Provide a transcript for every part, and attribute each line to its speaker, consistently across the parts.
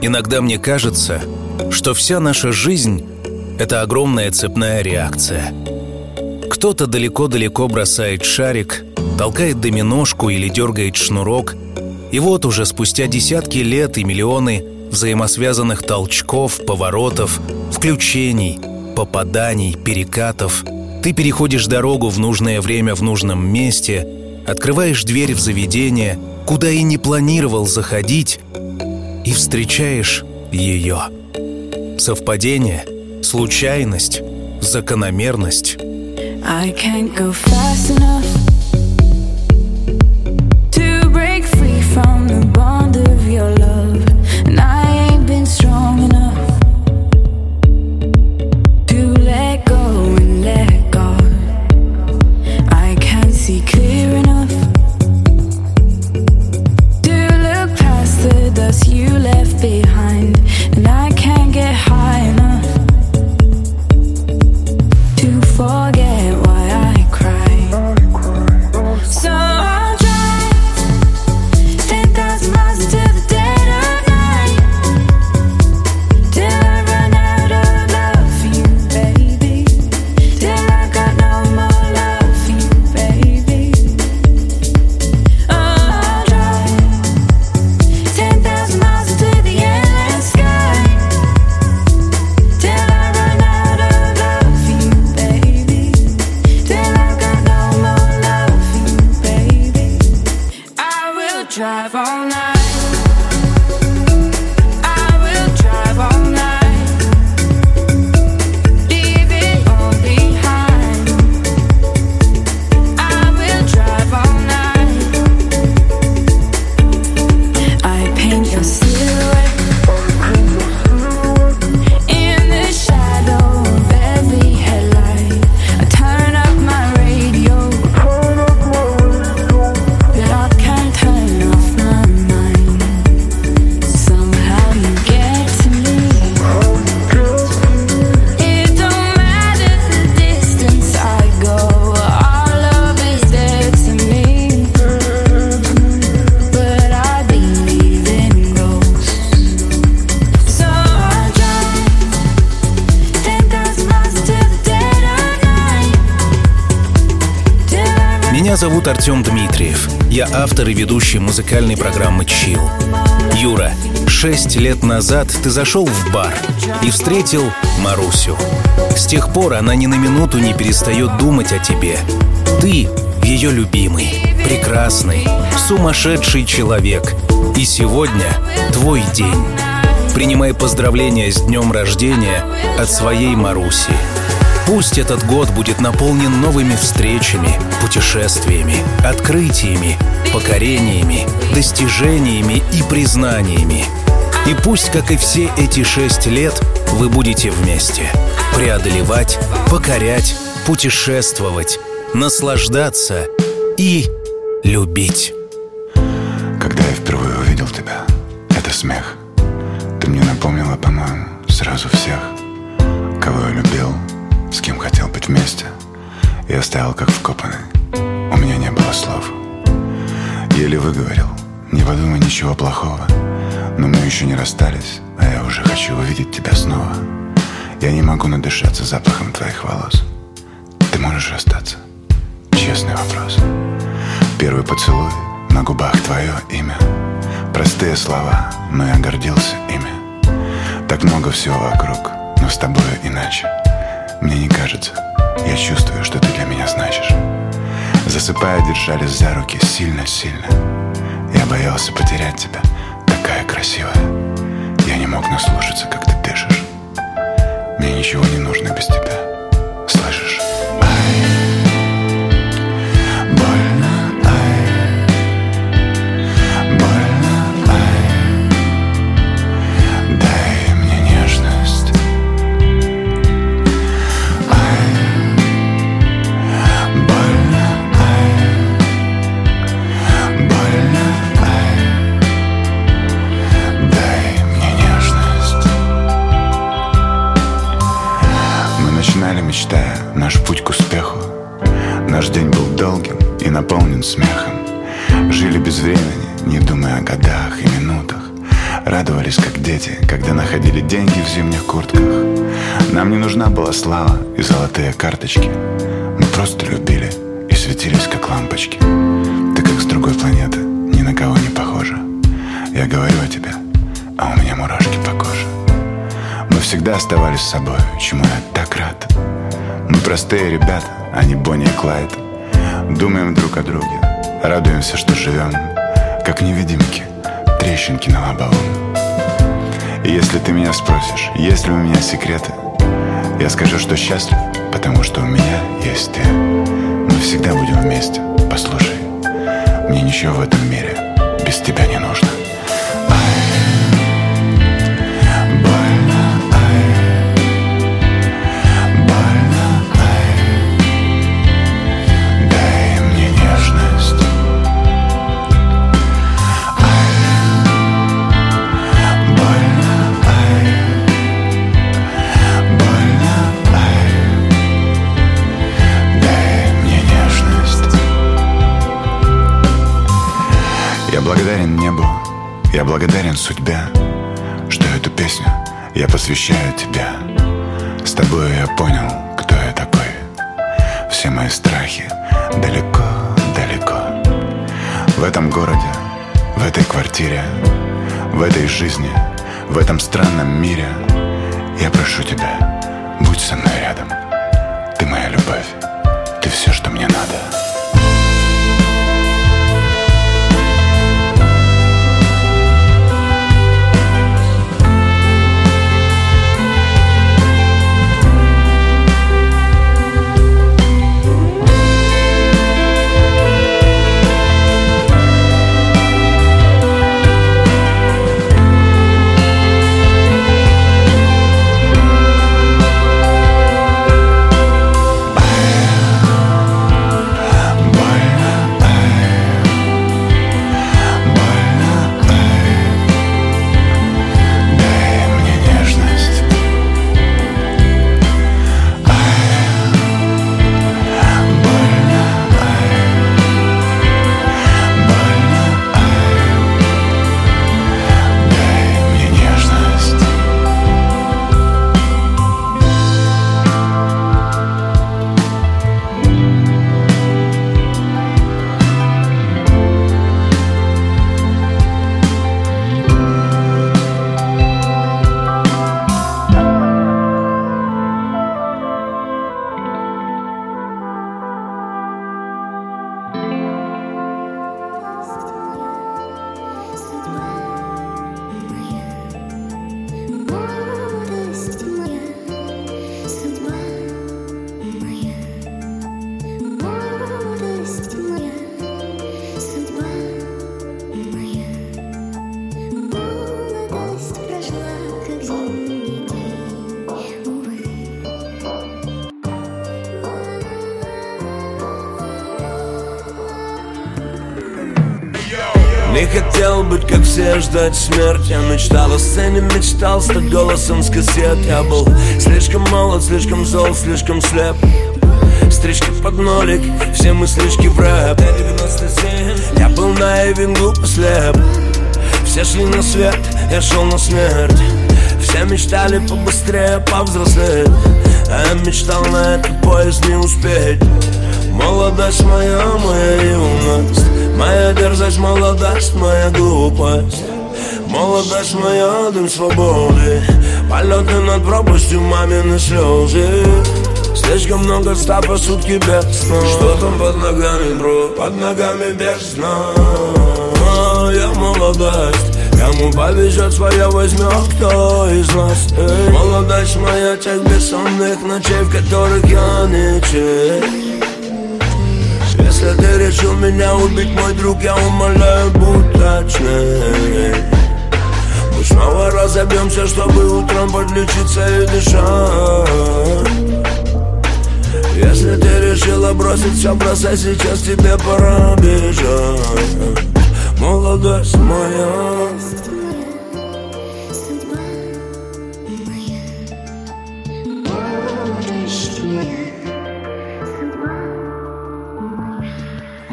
Speaker 1: Иногда мне кажется, что вся наша жизнь — это огромная цепная реакция. Кто-то далеко-далеко бросает шарик, толкает доминошку или дергает шнурок, и вот уже спустя десятки лет и миллионы взаимосвязанных толчков, поворотов, включений, попаданий, перекатов ты переходишь дорогу в нужное время в нужном месте, открываешь дверь в заведение, куда и не планировал заходить, и встречаешь ее. Совпадение, случайность, закономерность. I can't go fast enough
Speaker 2: автор и ведущий музыкальной программы «Чил». Юра, шесть лет назад ты зашел в бар и встретил Марусю. С тех пор она ни на минуту не перестает думать о тебе. Ты ее любимый, прекрасный, сумасшедший человек. И сегодня твой день. Принимай поздравления с днем рождения от своей Маруси. Пусть этот год будет наполнен новыми встречами, путешествиями, открытиями, покорениями, достижениями и признаниями. И пусть, как и все эти шесть лет, вы будете вместе. Преодолевать, покорять, путешествовать, наслаждаться и любить.
Speaker 3: Как вкопанный. У меня не было слов. Еле выговорил. Не подумай ничего плохого. Но мы еще не расстались, а я уже хочу увидеть тебя снова. Я не могу надышаться запахом твоих волос. Ты можешь остаться? Честный вопрос. Первый поцелуй, на губах твое имя. Простые слова, но я гордился ими. Так много всего вокруг, но с тобой иначе. Мне не кажется, я чувствую, что ты для меня значишь. Засыпая, держались за руки сильно-сильно. Я боялся потерять тебя, такая красивая. Я не мог наслушаться, как ты дышишь. Мне ничего не нужно без тебя. Слышишь? Наш путь к успеху. Наш день был долгим и наполнен смехом. Жили без времени, не думая о годах и минутах. Радовались, как дети, когда находили деньги в зимних куртках. Нам не нужна была слава и золотые карточки. Мы просто любили и светились, как лампочки. Ты как с другой планеты, ни на кого не похожа. Я говорю о тебе, а у меня мурашки по коже. Мы всегда оставались собой, чему я так рад Мы простые ребята, а не Бонни и Клайд. Думаем друг о друге, радуемся, что живем Как невидимки, трещинки на лобовом. И если ты меня спросишь, есть ли у меня секреты Я скажу, что счастлив, потому что у меня есть ты. Мы всегда будем вместе, послушай Мне ничего в этом мире без тебя не нужно благодарен судьбе, что эту песню я посвящаю тебе. С тобой я понял, кто я такой. Все мои страхи далеко-далеко. В этом городе, в этой квартире, в этой жизни, в этом странном мире я прошу тебя, все
Speaker 4: ждать смерть Я мечтал о сцене, мечтал стать голосом с кассет. Я был слишком молод, слишком зол, слишком слеп. Стрички под нолик, все мыслишки в рэп. Я был наивен, глупо слеп Все шли на свет, я шел на смерть. Все мечтали побыстрее повзрослеть. А я мечтал на этот поезд не успеть. Молодость моя, моя юность Моя дерзость, молодость, моя глупость. Молодость моя, дым свободы. Полеты над пропастью, мамины слезы. Слишком много ста по сутки без сна. Что там под ногами, бро? Под ногами без сна. Я молодость. Кому повезет своя возьмет кто из нас? Эй. Молодость моя, тех бессонных ночей, в которых я не чей если ты решил меня убить, мой друг, я умоляю, будь точнее Мы снова разобьемся, чтобы утром подлечиться и дышать. Если ты решила бросить все, бросай сейчас, тебе пора бежать. Молодость моя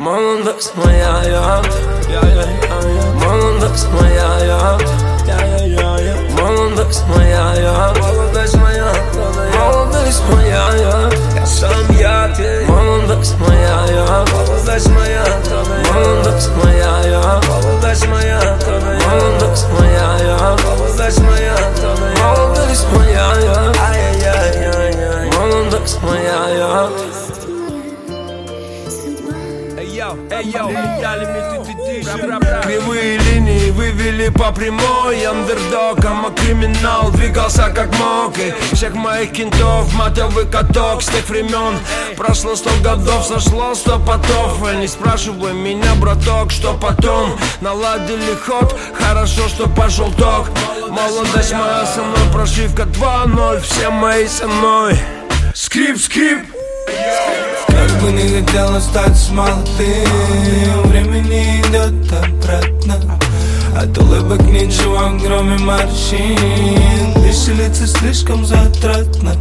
Speaker 4: молодость моя, я Молодость моя, я Молодость моя, я Молодость моя, молодость моя, я Я сам я, ты Молодость моя, я Молодость моя, молодость моя, я Молодость моя, молодость моя, я Молодость моя, молодость моя, я Кривые линии вывели по прямой. Андердогом, а криминал двигался как мог. И всех моих кентов матовый каток с тех времен Прошло сто годов, сошло сто потов. И не спрашивай меня, браток, что потом. Наладили ход, хорошо, что пошел ток. Молодость моя со мной, прошивка 2-0 Все мои со мной. Скрип, скрип.
Speaker 5: как бы не хотелось стать молодым. Времени идет обратно От улыбок ничего, кроме морщин. Веселиться слишком затратно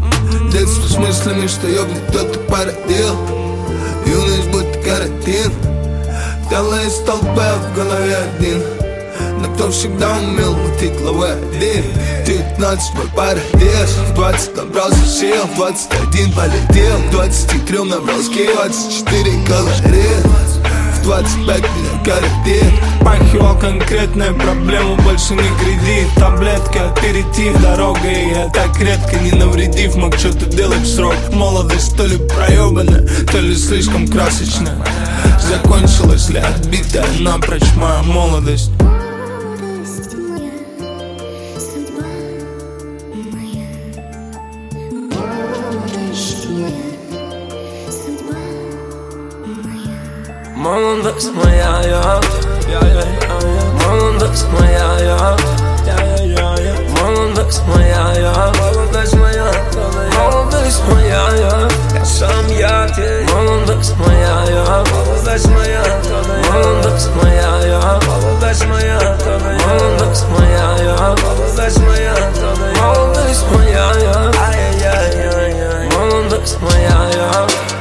Speaker 6: Детство с мыслями, что ёбнет кто-то породил Юность будто карантин Тело из толпы, в голове один но кто всегда умел мутить один 19 мой парадес В 20 набрался сил, в 21 полетел. В 23 набрал скилл, 24 колорит. В 25 меня каратит
Speaker 5: Пахивал конкретная проблема, больше не кредит Таблетки, аперитив, дорога И я так редко, не навредив, мог что-то делать в срок. Молодость то ли проебана, то ли слишком красочная. Закончилась ли отбитая напрочь моя молодость
Speaker 4: Молодость моя, я Молодость моя, я Молодость моя, я Молодость моя, молодость моя, я Я сам я, ты Молодость моя, я Молодость моя, молодость моя, я Молодость моя, молодость моя, я Молодость моя, молодость моя, я Ай-яй-яй-яй Молодость моя, я
Speaker 2: Про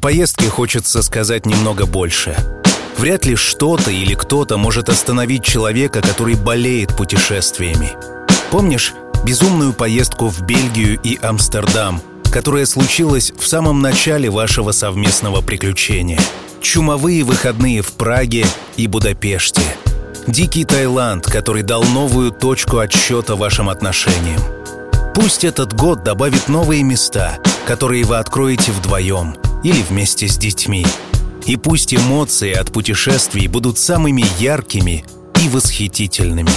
Speaker 2: поездки хочется сказать немного больше. Вряд ли что-то или кто-то может остановить человека, который болеет путешествиями. Помнишь безумную поездку в Бельгию и Амстердам, которая случилась в самом начале вашего совместного приключения? Чумовые выходные в Праге и Будапеште. Дикий Таиланд, который дал новую точку отсчета вашим отношениям. Пусть этот год добавит новые места, которые вы откроете вдвоем или вместе с детьми. И пусть эмоции от путешествий будут самыми яркими и восхитительными.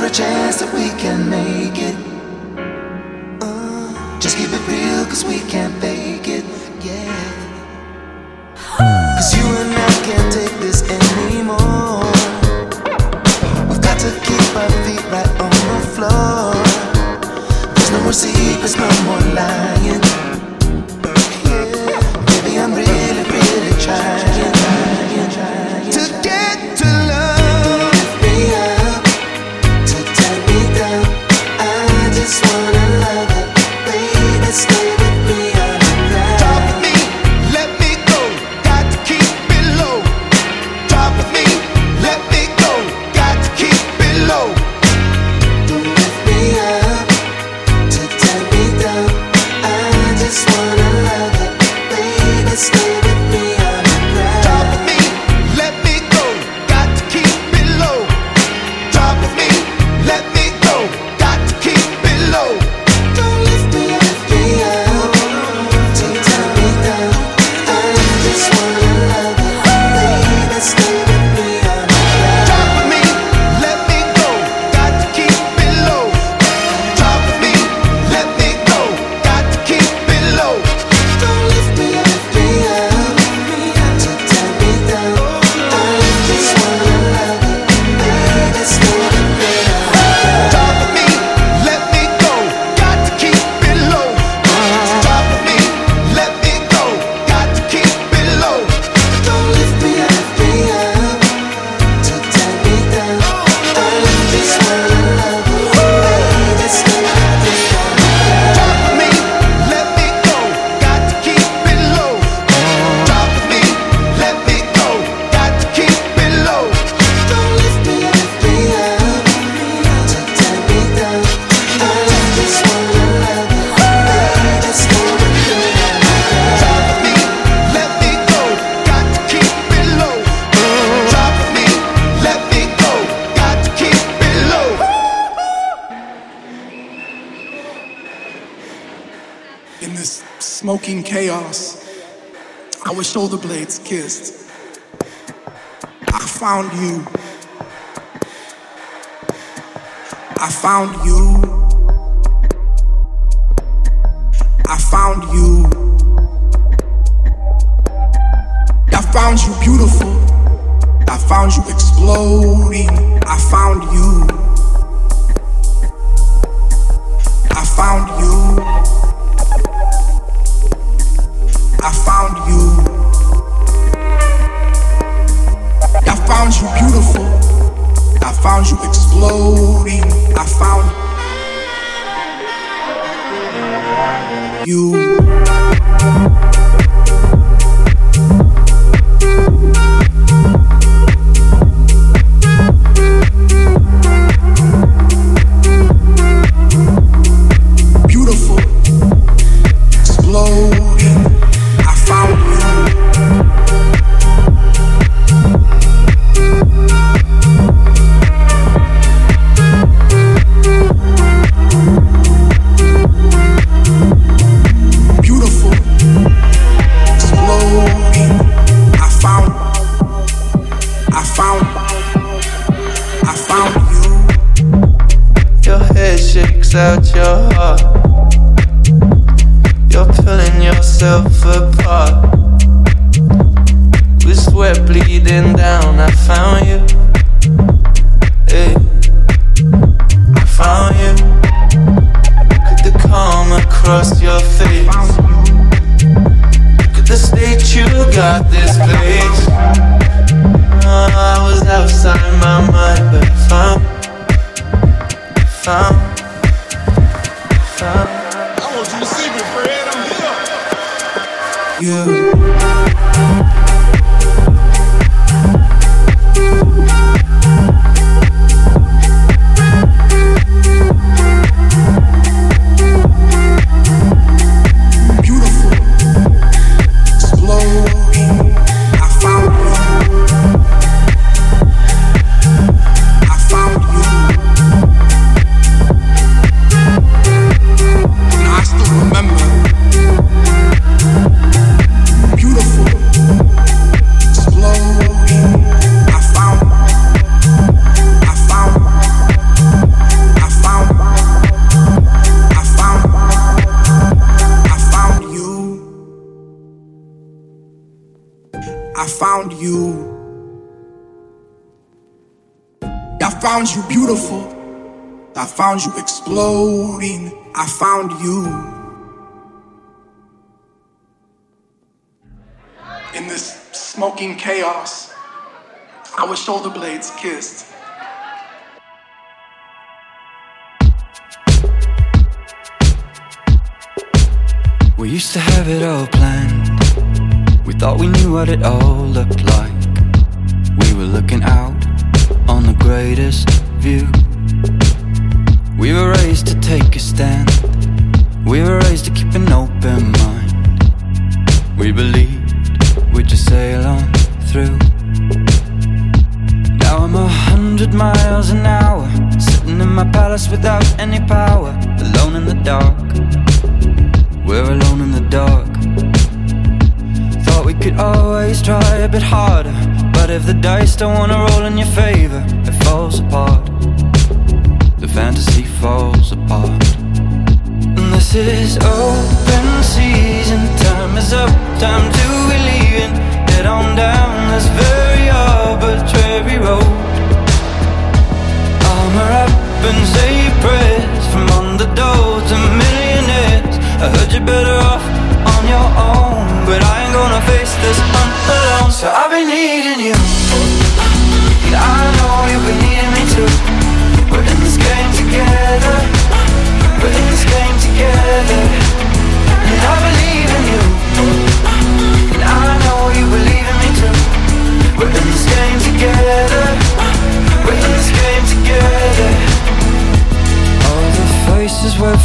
Speaker 7: there a chance that we can make it? Uh, just keep it real, cause we can't fake it. Yeah.
Speaker 8: Cause you and I can't take this anymore. We've got to keep our
Speaker 7: feet right on the floor. There's no more secrets, no more lies.
Speaker 8: Shoulder blades kissed. I found you. I found you. I found you. I found you beautiful. I found you exploding. I found you. I found you. I found you. Found you beautiful. I found you exploding. I found you. out your heart. You're pulling yourself apart. With sweat bleeding down, I found you. Smoking chaos, our shoulder blades kissed.
Speaker 9: We used to have it all planned. We thought we knew what it all looked like. We were looking out on the greatest view. We were raised to take a stand don't wanna roll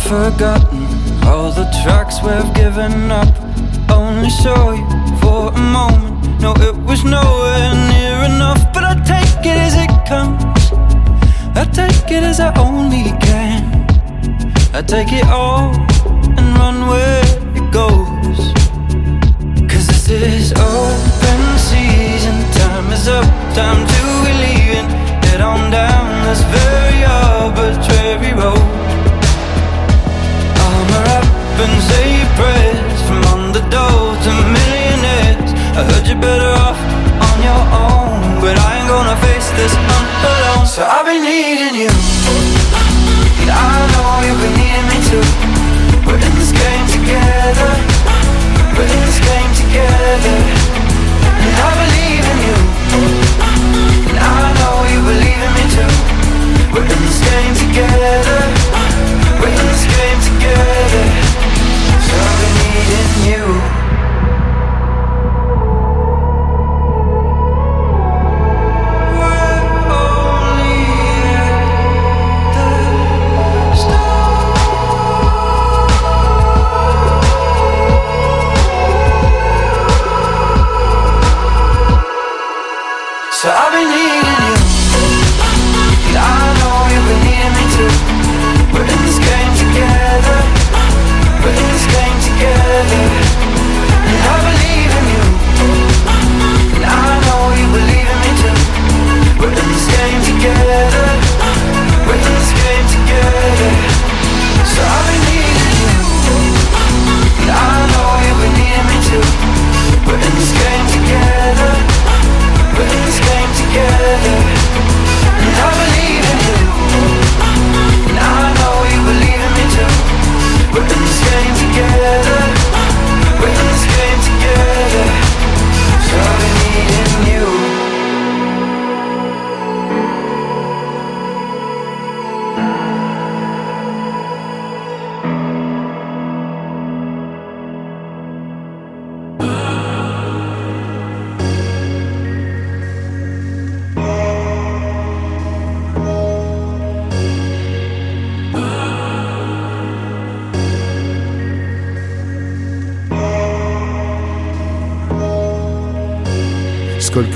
Speaker 9: forgotten. All the tracks we've given up. Only saw you for a moment. No, it was nowhere near enough But I take it as it comes. I take it as I only can. I take it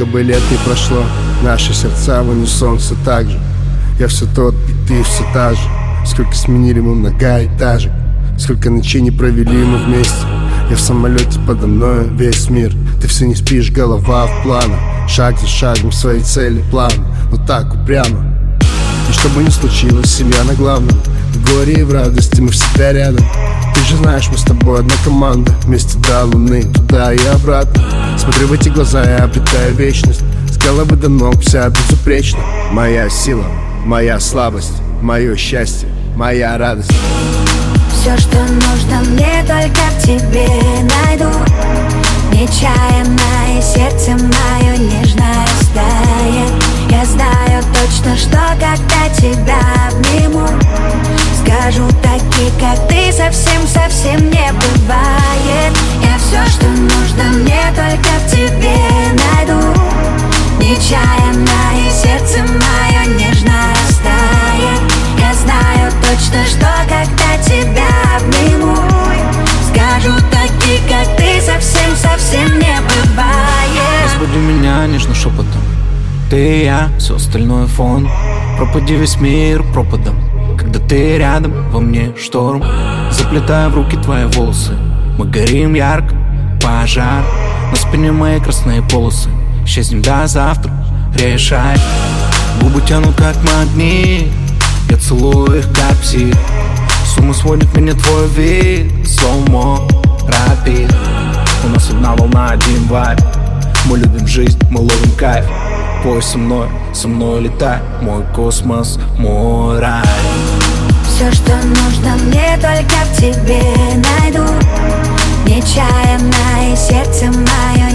Speaker 10: бы лет не прошло, наши сердца в унисон все так же. Я все тот, и ты все та же. Сколько сменили мы многоэтажек Сколько ночей не провели мы вместе. Я в самолете подо мною весь мир. Ты все не спишь, голова в планах. Шаг за шагом своей цели план Но так упрямо. И что бы ни случилось, семья на главном В горе и в радости мы всегда рядом. Ты же знаешь, мы с тобой одна команда. Вместе до луны, туда и обратно. Смотрю в эти глаза, я обретаю вечность С головы до ног вся безупречна. Моя сила, моя слабость Мое счастье, моя радость.
Speaker 11: Все, что нужно мне, только в тебе найду. Нечаянное сердце мое нежное стает Я знаю точно, что когда тебя обниму Скажу такие, как ты, совсем-совсем не бывает. Я все, что нужно мне, только в тебе найду. Нечаянное сердце мое нежно растает. Я знаю точно, что когда тебя обниму Скажу такие, как ты, совсем-совсем не бывает.
Speaker 12: Разбуди меня нежно шепотом Ты и я, все остальное фон. Пропади весь мир пропадом когда ты рядом, во мне шторм. Заплетая в руки твои волосы Мы горим ярко, пожар. На спине мои красные полосы Исчезнем до завтра, решай. Губы тянут как магнит Я целую их как псих. С ума сводит меня твой вид Слоумо, рапид. У нас одна волна, один вайб. Мы любим жизнь, мы ловим кайф Пой со мной, со мной летай. Мой космос, мой рай.
Speaker 11: Все, что нужно мне, только в тебе найду. Нечаянное сердце мое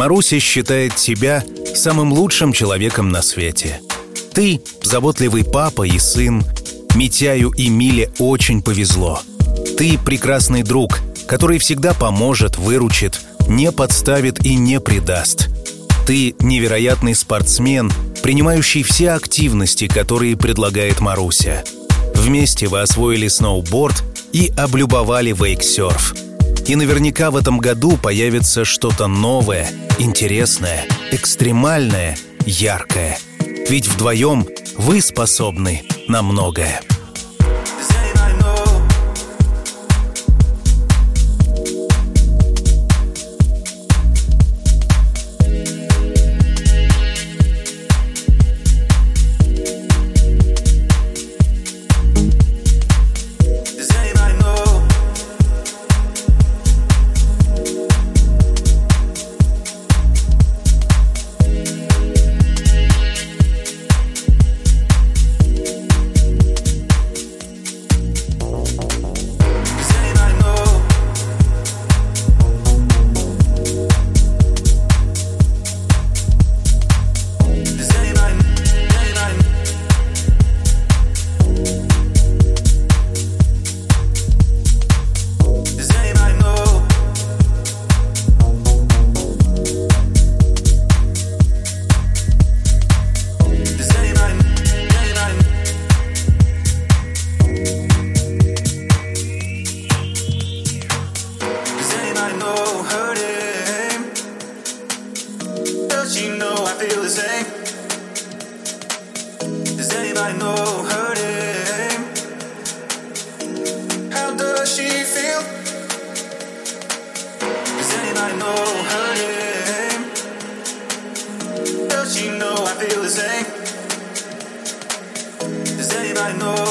Speaker 13: Маруся считает тебя самым лучшим человеком на свете. Ты — заботливый папа и сын. Митяю и Миле очень повезло. Ты — прекрасный друг, который всегда поможет, выручит, не подставит и не предаст. Ты — невероятный спортсмен, принимающий все активности, которые предлагает Маруся. Вместе вы освоили сноуборд и облюбовали вейксерф — и наверняка в этом году появится что-то новое, интересное, экстремальное, яркое. Ведь вдвоем вы способны на многое.
Speaker 1: Does anybody know her name? Does she know I feel the same? Does anybody know?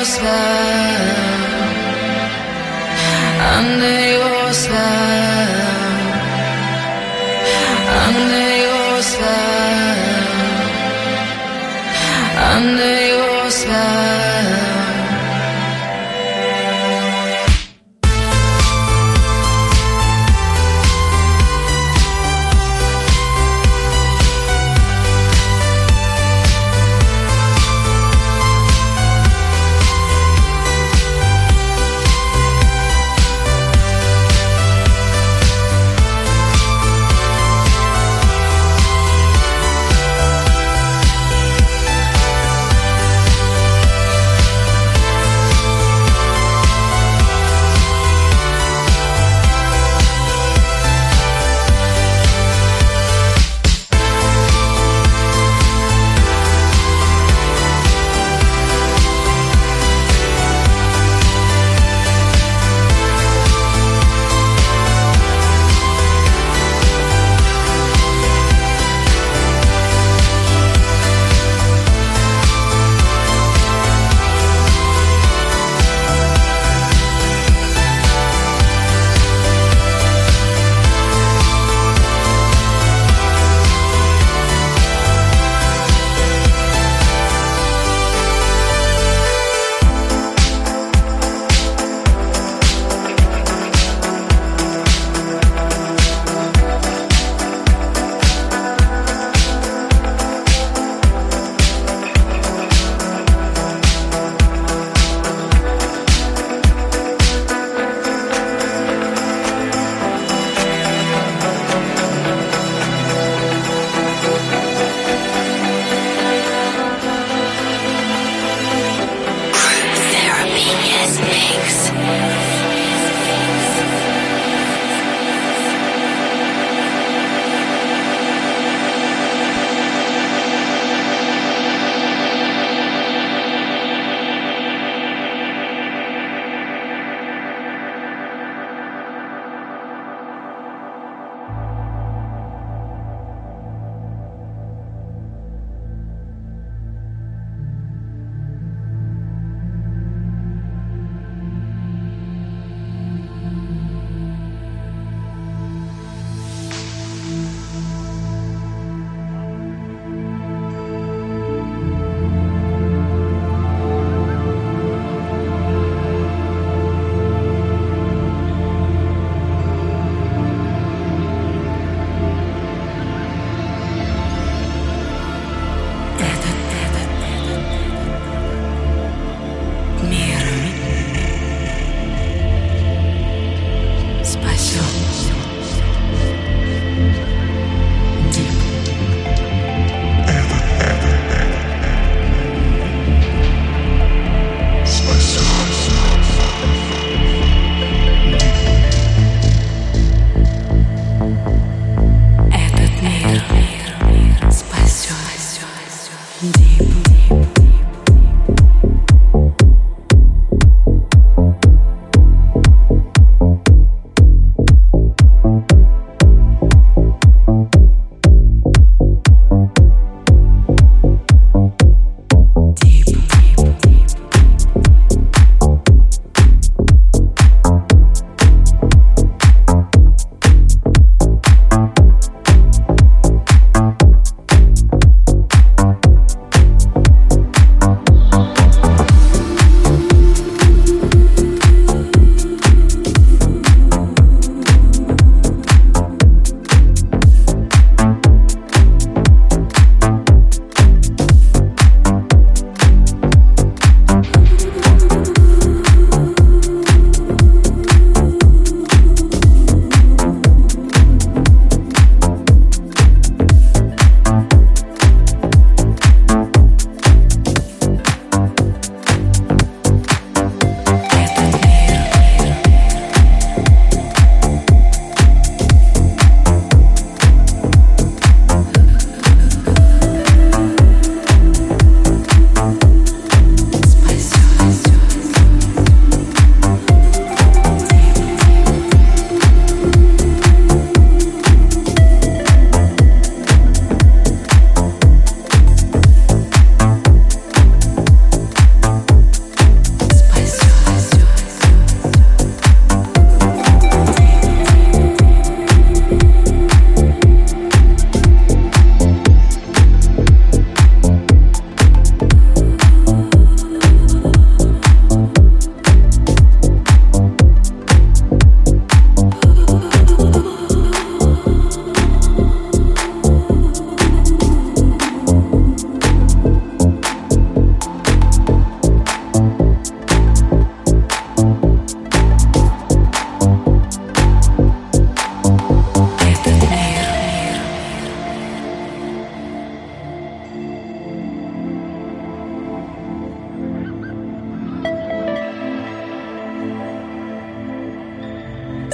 Speaker 1: your smile.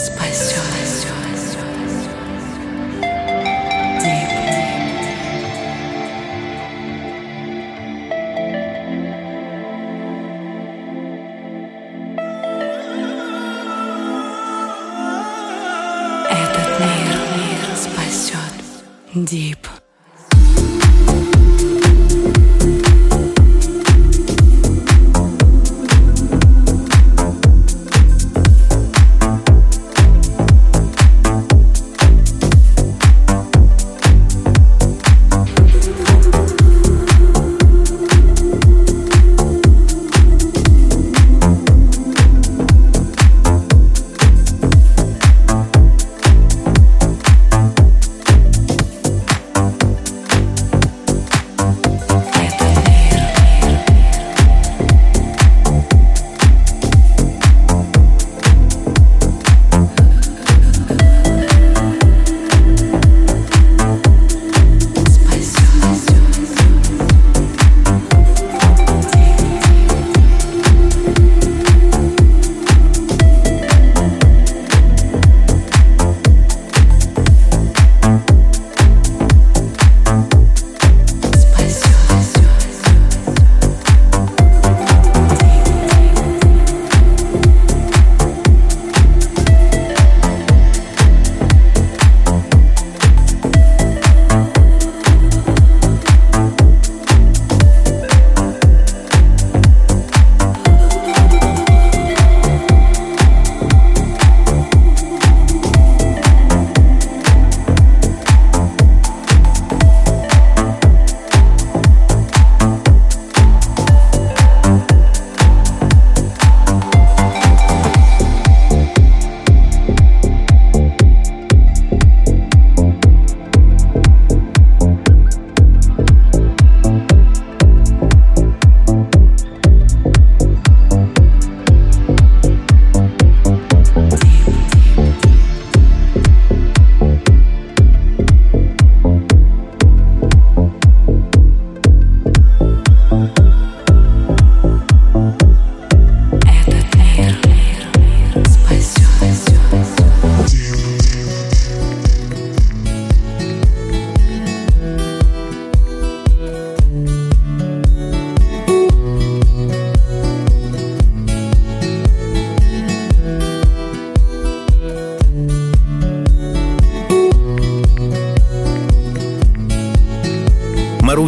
Speaker 14: Después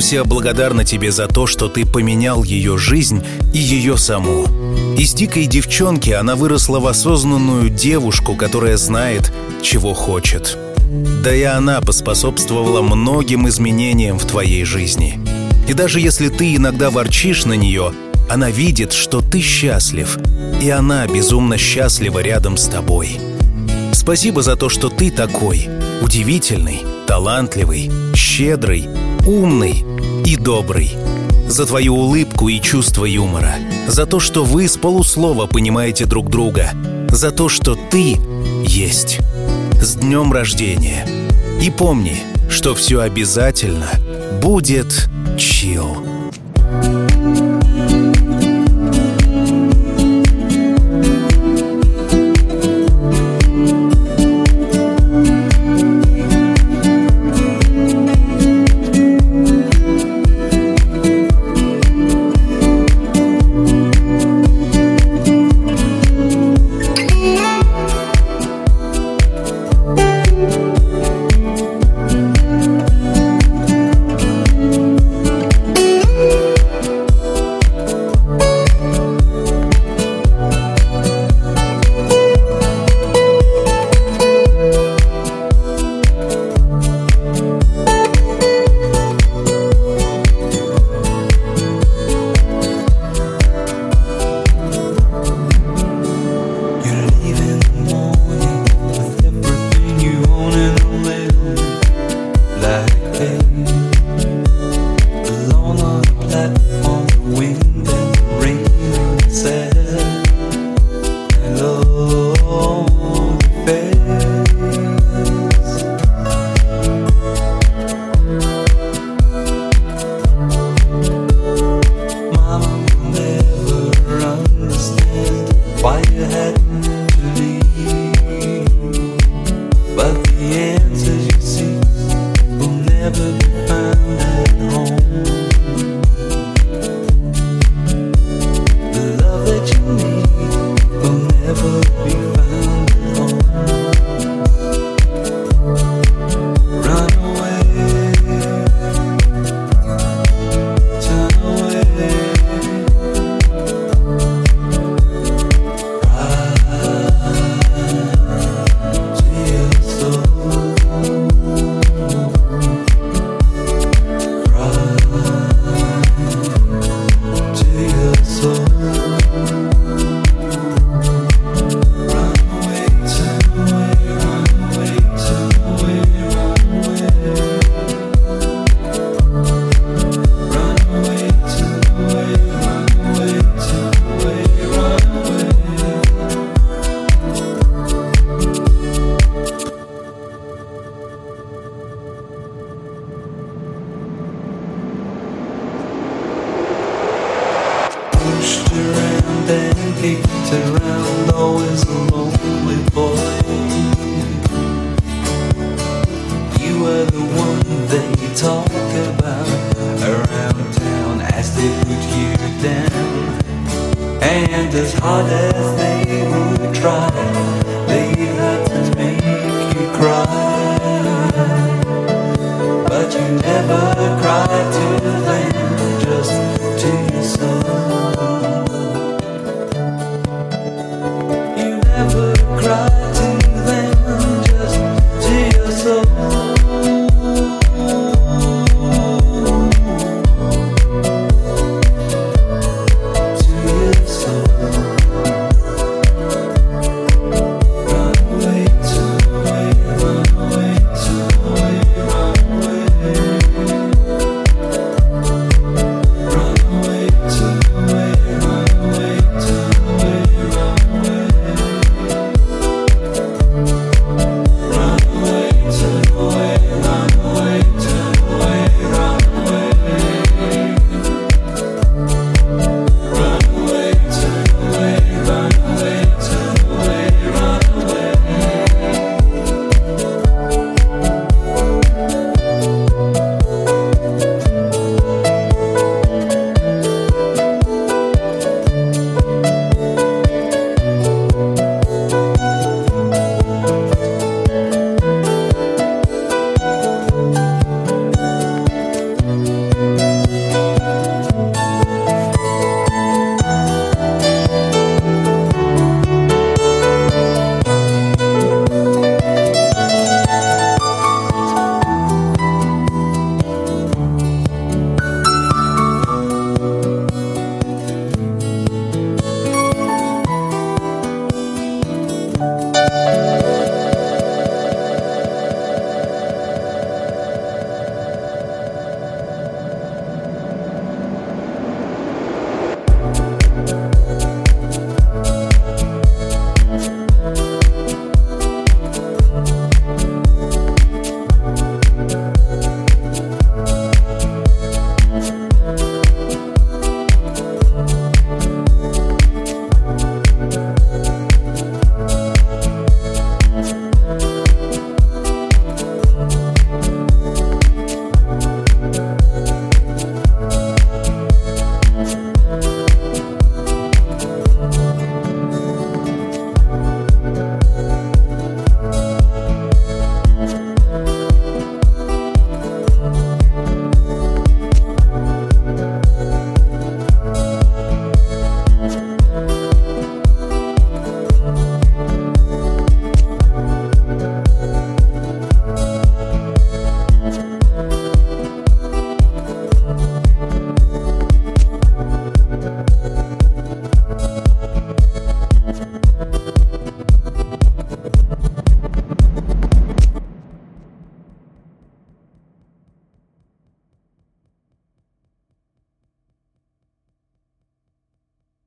Speaker 2: Маруся благодарна тебе за то, что ты поменял ее жизнь и ее саму. Из дикой девчонки она выросла в осознанную девушку, которая знает, чего хочет. Да и она поспособствовала многим изменениям в твоей жизни. И даже если ты иногда ворчишь на нее, она видит, что ты счастлив, и она безумно счастлива рядом с тобой. Спасибо за то, что ты такой, удивительный, талантливый, щедрый, умный и добрый. За твою улыбку и чувство юмора. За то, что вы с полуслова понимаете друг друга. За то, что ты есть. С днем рождения. И помни, что все обязательно будет чил.